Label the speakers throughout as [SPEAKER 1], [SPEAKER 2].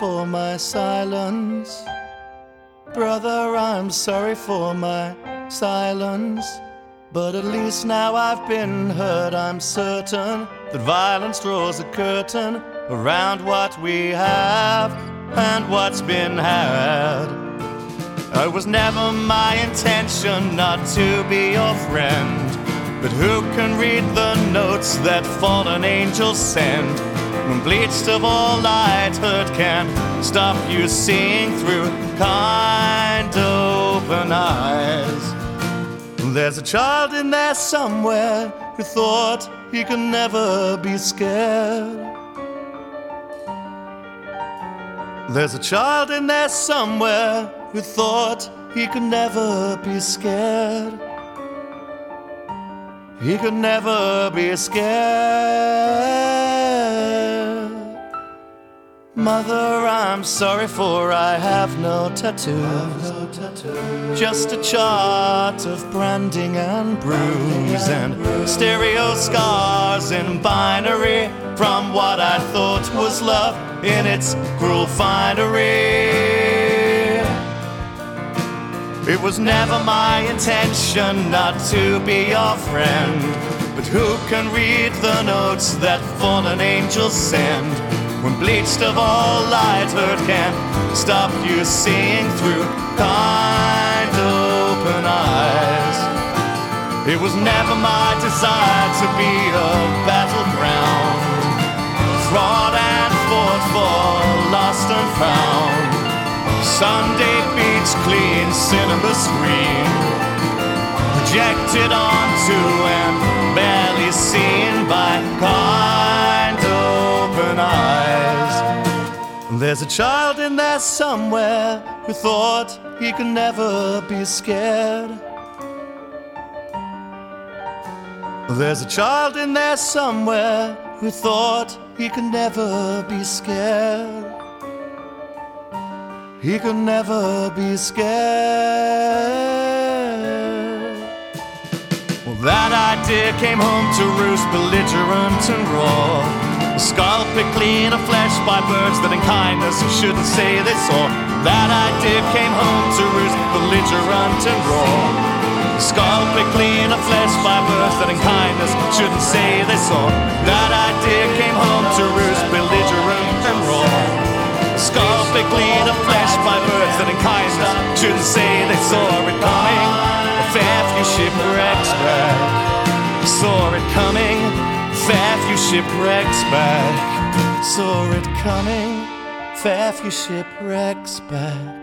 [SPEAKER 1] for my silence. Brother, I'm sorry for my silence. But at least now I've been heard. I'm certain that violence draws a curtain around what we have and what's been had. It was never my intention not to be your friend. But who can read the notes that fallen angels send? When bleached of all light hurt can stop you seeing through kind open eyes. There's a child in there somewhere who thought he could never be scared. There's a child in there somewhere who thought he could never be scared. He could never be scared. Mother, I'm sorry for I have no tattoos. Just a chart of branding and bruise and stereo scars in binary from what I thought was love in its cruel finery. It was never my intention not to be your friend. But who can read the notes that fallen angels send? When bleached of all light hurt can stop you seeing through kind open eyes. It was never my desire to be a battleground. Fraud and fought for lost and found. Sunday beach clean cinema screen projected onto and barely seen by kind open eyes. There's a child in there somewhere who thought he could never be scared. There's a child in there somewhere who thought he could never be scared. He could never be scared. Well, that idea came home to roost, belligerent and raw. A skull picked clean of flesh by birds that in kindness shouldn't say they saw. That idea came home to roost, belligerent and raw. A skull picked clean of flesh by birds that in kindness shouldn't say they saw. That idea came home to roost, belligerent and raw. A skull picked clean of flesh by birds that in kindness shouldn't say they saw it coming. A fair few shipwrecks back saw it coming. Fair few shipwrecks back saw it coming. Fair few shipwrecks back.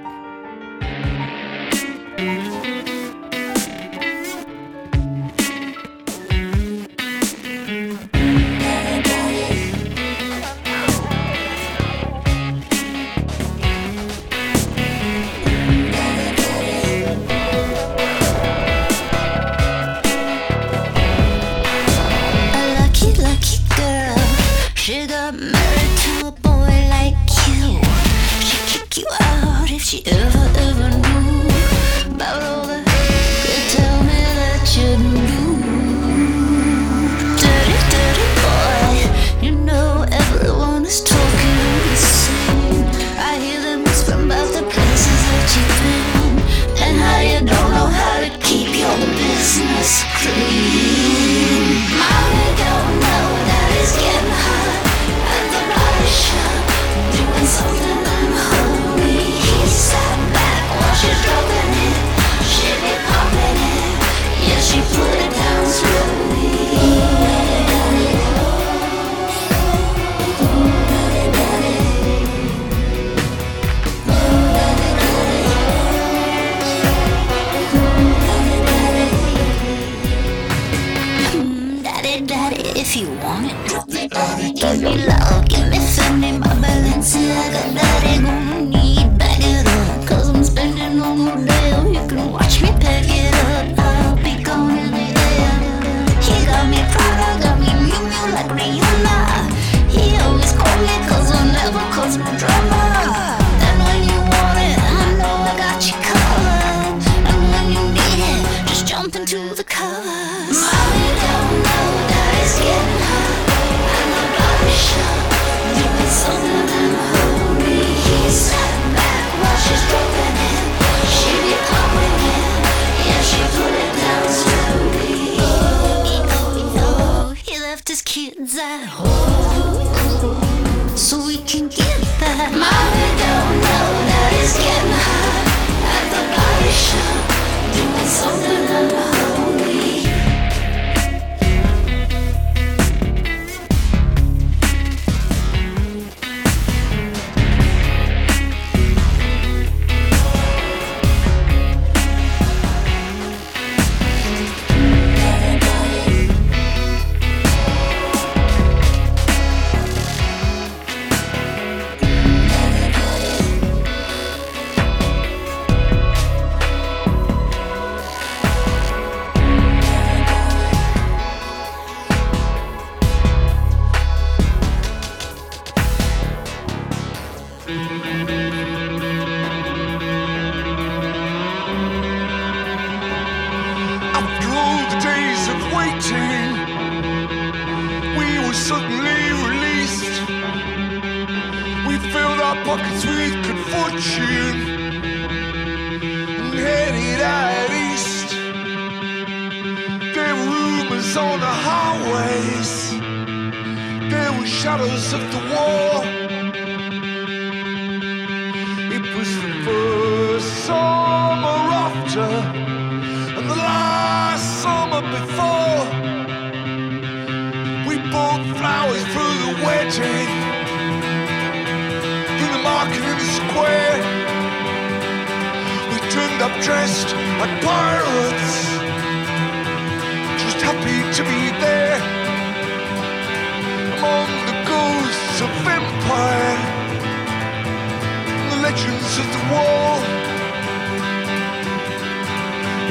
[SPEAKER 2] legends of the wall.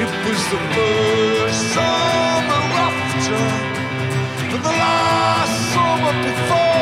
[SPEAKER 2] It was the first summer after, and the last summer before.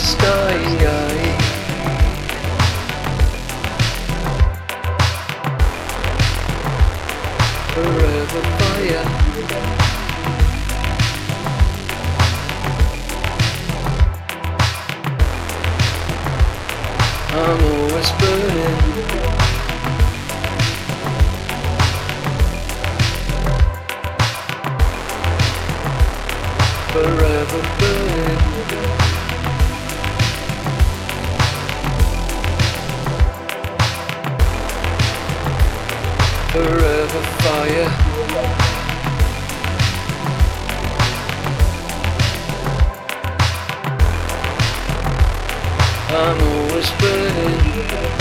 [SPEAKER 2] sky.
[SPEAKER 3] Forever fire. I'm. Forever burning. fire. I'm always burning.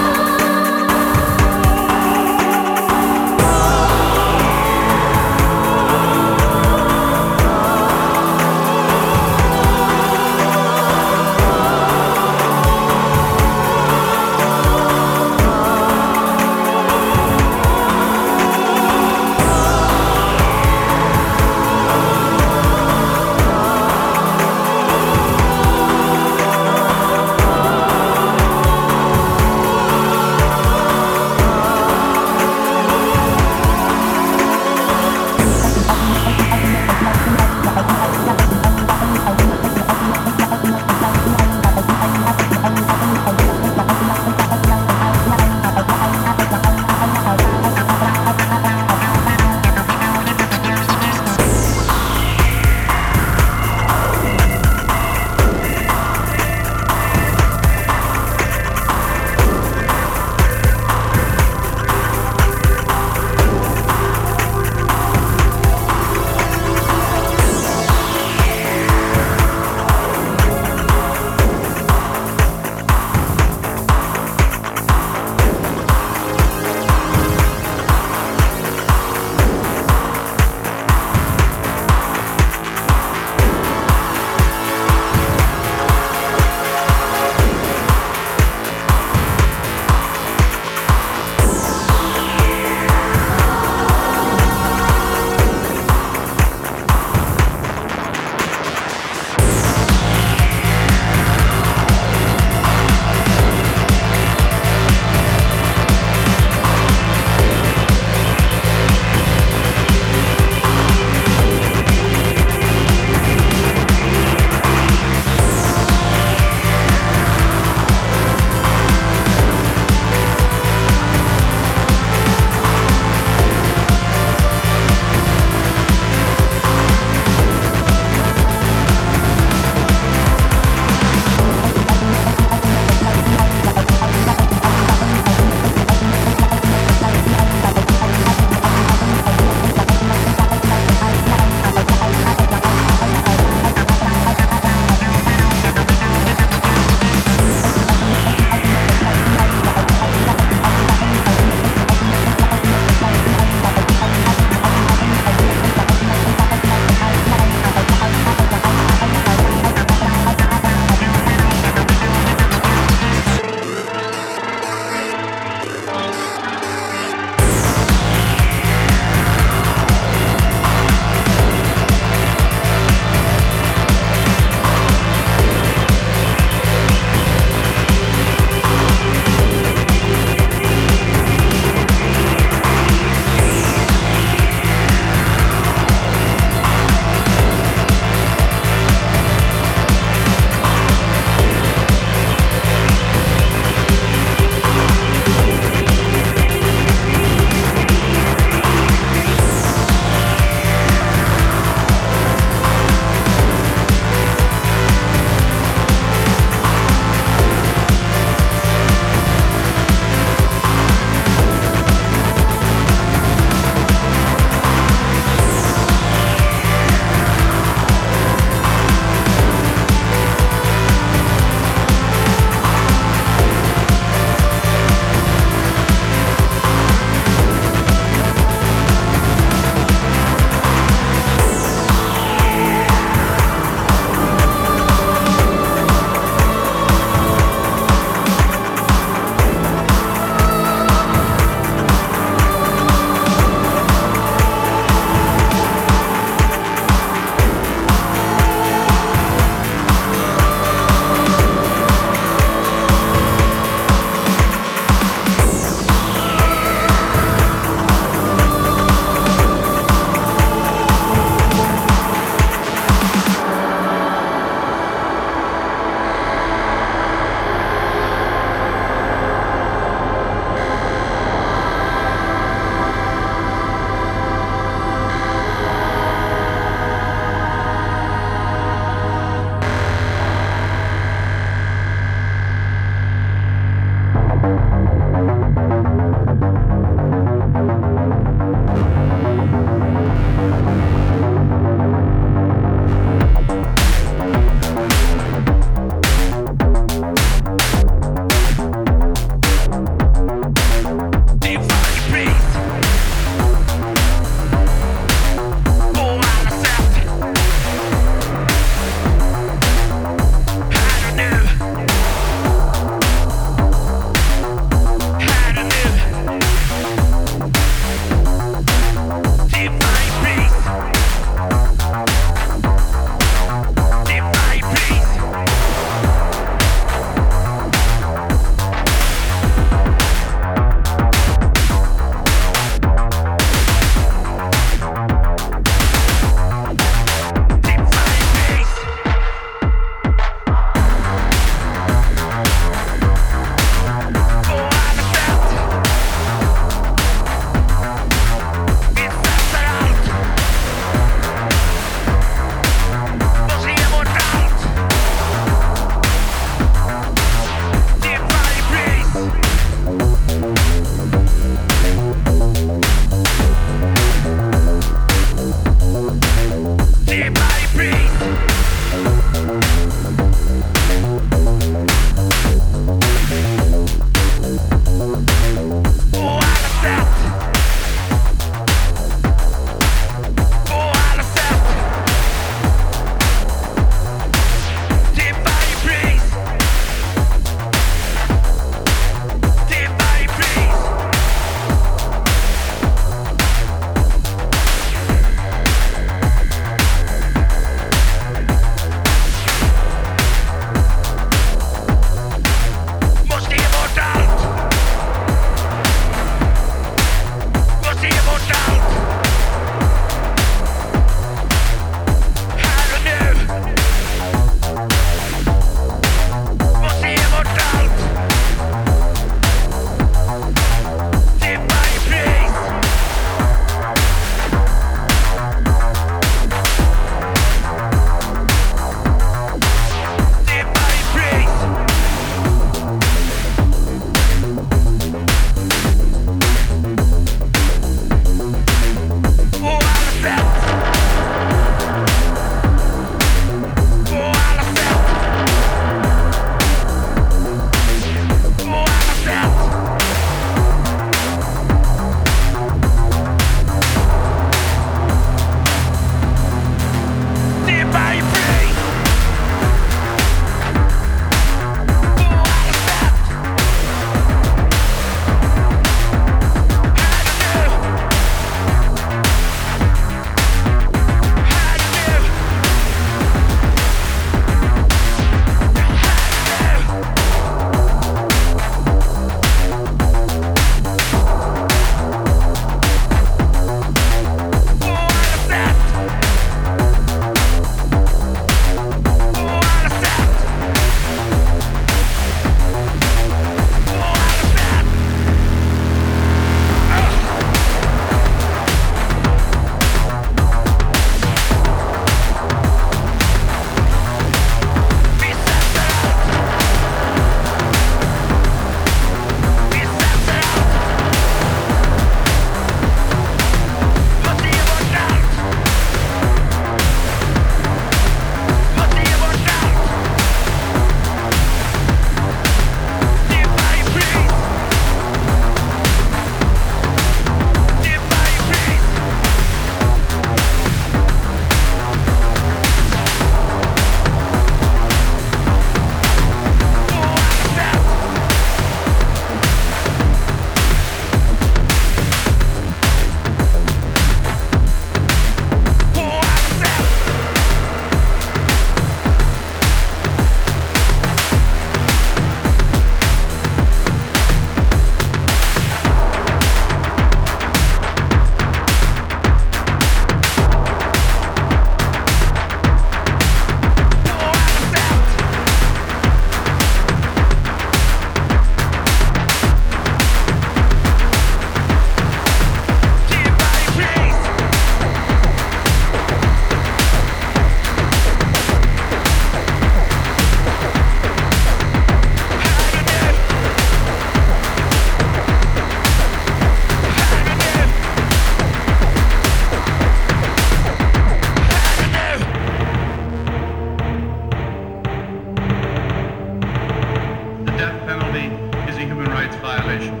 [SPEAKER 4] death penalty is a human rights violation.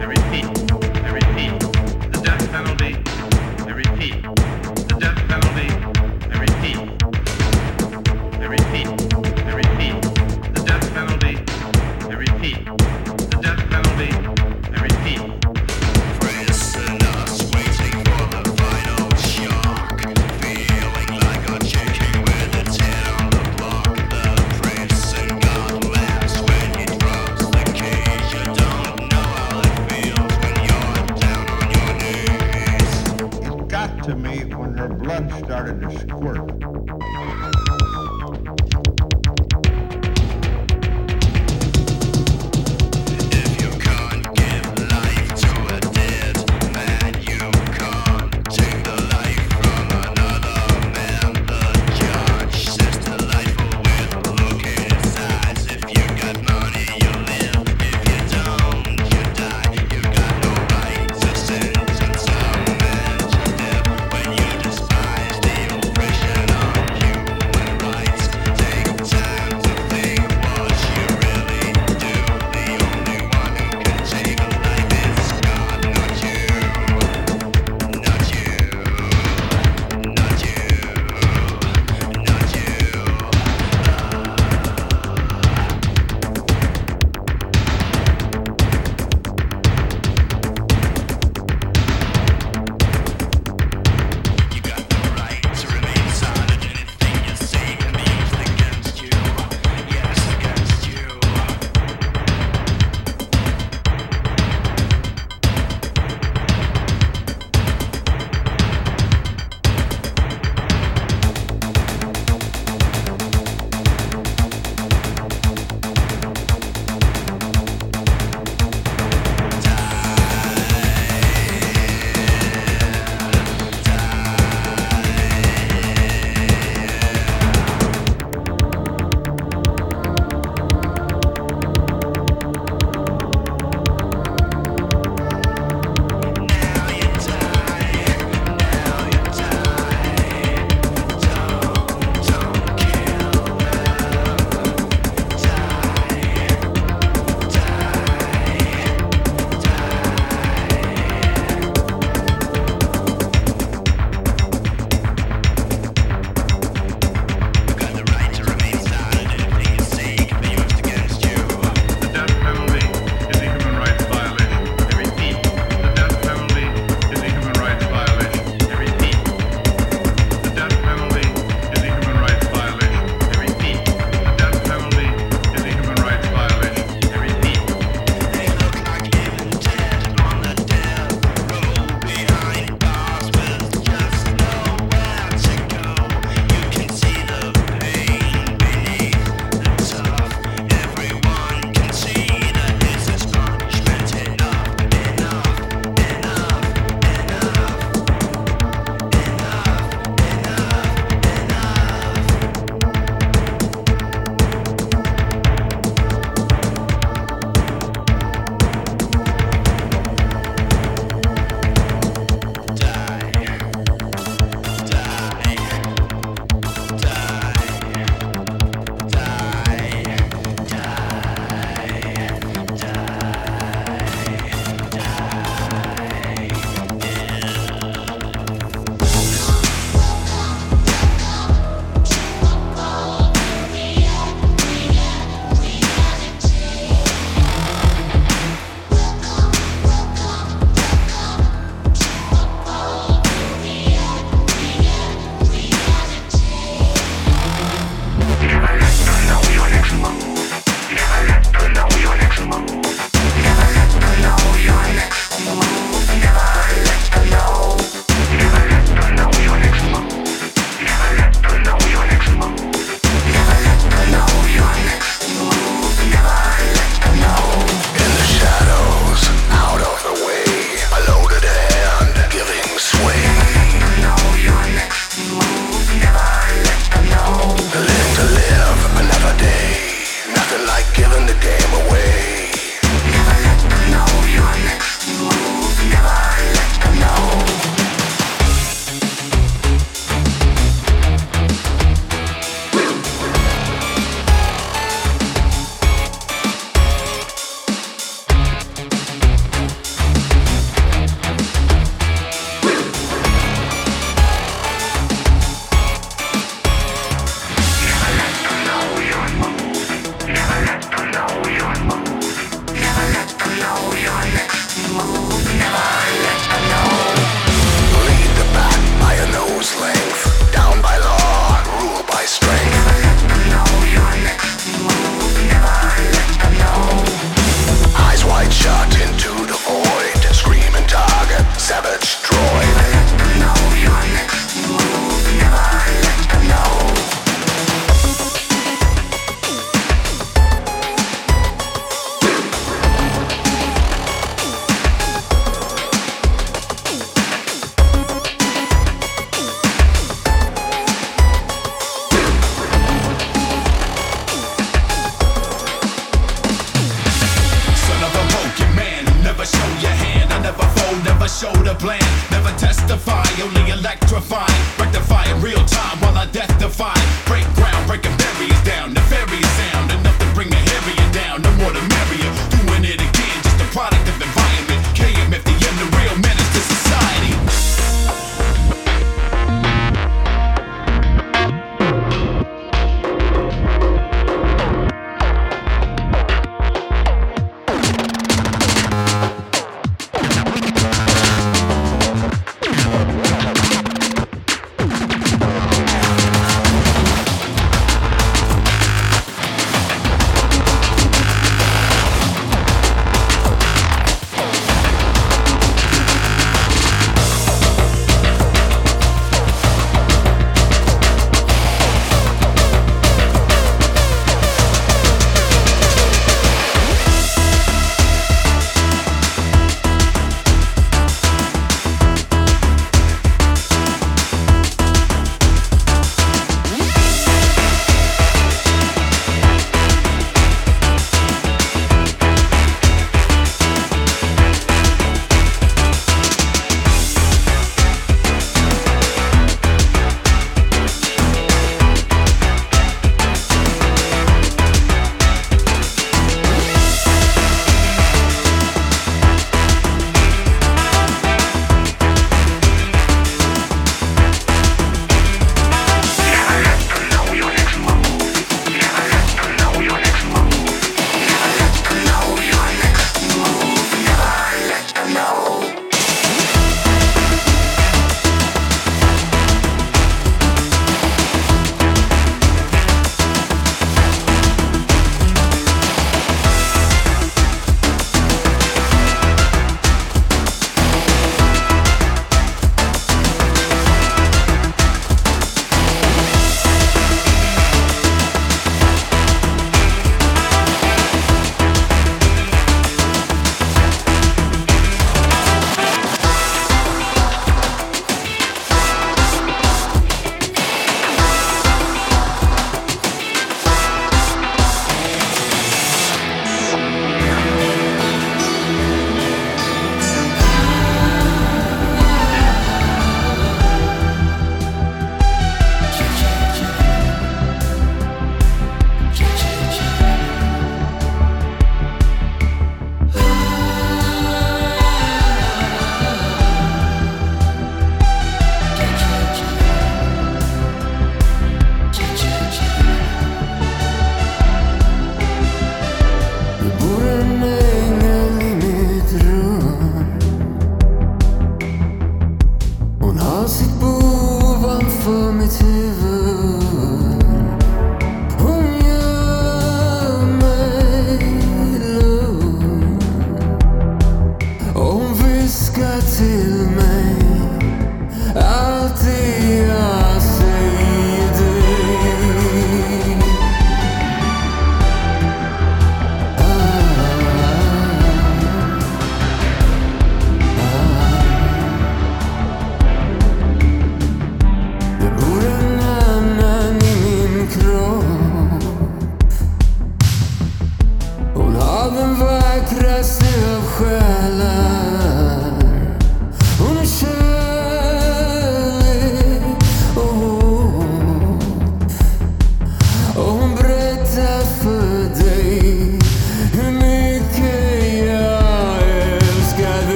[SPEAKER 4] I repeat, I repeat.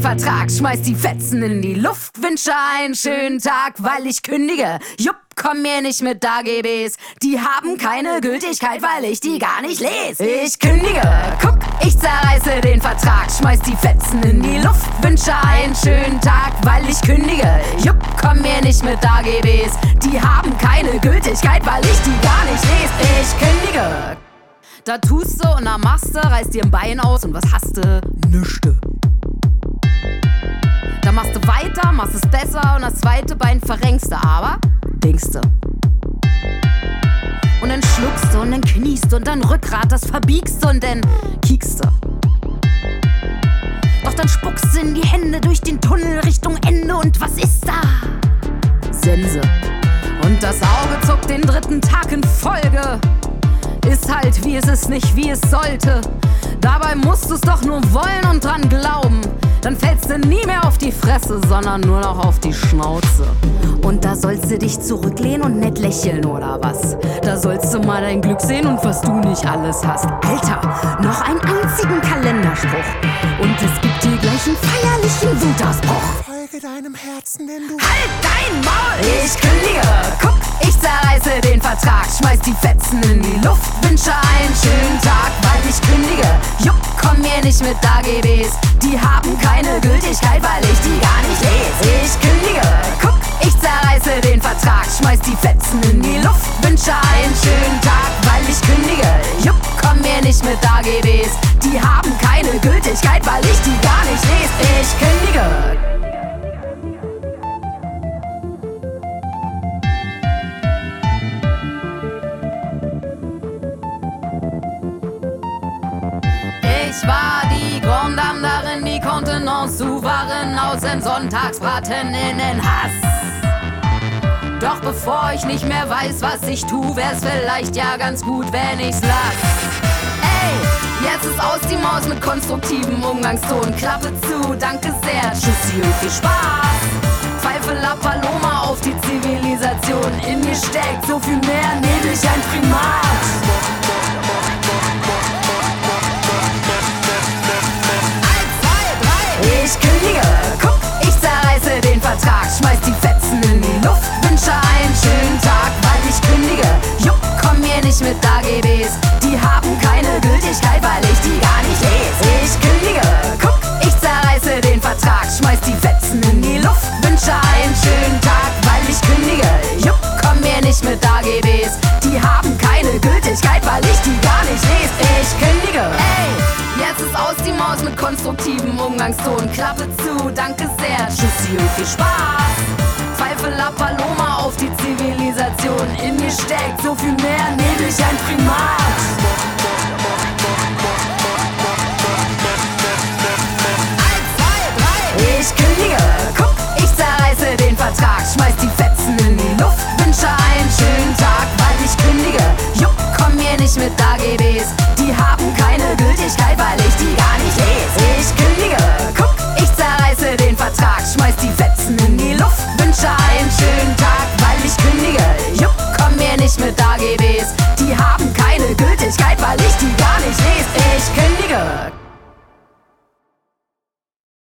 [SPEAKER 5] Vertrag, schmeiß die Fetzen in die Luft, wünsche einen schönen Tag, weil ich kündige. Jupp, komm mir nicht mit AGBs, die haben keine Gültigkeit, weil ich die gar nicht lese. Ich kündige, guck, ich zerreiße den Vertrag, schmeiß die Fetzen in die Luft, wünsche einen schönen Tag, weil ich kündige. Jupp, komm mir nicht mit AGBs, die haben keine Gültigkeit, weil ich die gar nicht lese. Ich kündige. Da tust du und da machst du, reißt dir ein Bein aus und was hast du? Nüchte. Da machst du weiter, machst es besser und das zweite Bein verrenkst du, aber denkst du. Und dann schluckst du und dann kniest du und dann Rückgrat, das verbiegst du und dann kiekst du. Doch dann spuckst du in die Hände durch den Tunnel Richtung Ende und was ist da? Sense. Und das Auge zuckt den dritten Tag in Folge. Ist halt wie es ist, nicht wie es sollte. Dabei musst du's doch nur wollen und dran glauben. Dann fällst du nie mehr auf die Fresse, sondern nur noch auf die Schnauze. Und da sollst du dich zurücklehnen und nett lächeln, oder was? Da sollst du mal dein Glück sehen und was du nicht alles hast. Alter, noch einen einzigen Kalenderspruch. Und es gibt hier gleich einen feierlichen Wutausbruch.
[SPEAKER 6] Folge deinem Herzen, denn du.
[SPEAKER 5] Halt dein Maul! Ich kündige, guck, ich zerreiße den Vertrag, schmeiß die Fetzen in die Luft, wünsche einen schönen Tag, weil ich kündige. Jupp, komm mir nicht mit AGBs, die haben keine Gültigkeit, weil ich die gar nicht lese. Ich kündige, guck, ich zerreiße den Vertrag, schmeiß die Fetzen in die Luft, wünsche einen schönen Tag, weil ich kündige. Jupp, komm mir nicht mit AGBs, die haben keine Gültigkeit, weil ich die gar nicht lese. Ich kündige. Ich war die Grande Zu wahren, aus dem Sonntagsbraten in den Hass. Doch bevor ich nicht mehr weiß, was ich tu, wär's vielleicht ja ganz gut, wenn ich's lass. Ey, jetzt ist aus die Maus mit konstruktivem Umgangston. Klappe zu, danke sehr, tschüssi und viel Spaß. Pfeife La Paloma auf die Zivilisation. In mir steckt so viel mehr, nehme ich ein Primat. Ich kündige, guck, ich zerreiße den Vertrag, schmeiß die Fetzen in die Luft, wünsche einen schönen Tag, weil ich kündige. Jupp, komm mir nicht mit AGBs, die haben keine Gültigkeit, weil ich die gar nicht lese. Ich kündige, guck, ich zerreiße den Vertrag, schmeiß die Fetzen in die Luft, wünsche einen schönen Tag, weil ich kündige. Jupp, komm mir nicht mit AGBs, die haben keine Gültigkeit, weil ich die gar nicht lese. Ich kündige, ey, jetzt ist aus die Maus mit konstruktivem Umgangston. Klappe zu, danke sehr, tschüssi und viel Spaß. Pfeife La Paloma auf die Zivilisation. In mir steckt so viel mehr, nehme ich ein Primat. Ich kündige, guck, ich zerreiße den Vertrag, schmeiß die Fetzen in die Luft, wünsche einen schönen Tag, weil ich kündige. Jupp, komm mir nicht mit AGBs, ihre Gültigkeit, weil ich die gar nicht lese. Ich kündige, guck, ich zerreiße den Vertrag, schmeiß die Fetzen in die Luft, wünsche einen schönen Tag, weil ich kündige. juck, komm mir nicht mit AGBs, die haben keine Gültigkeit, weil ich die gar nicht lese. Ich kündige.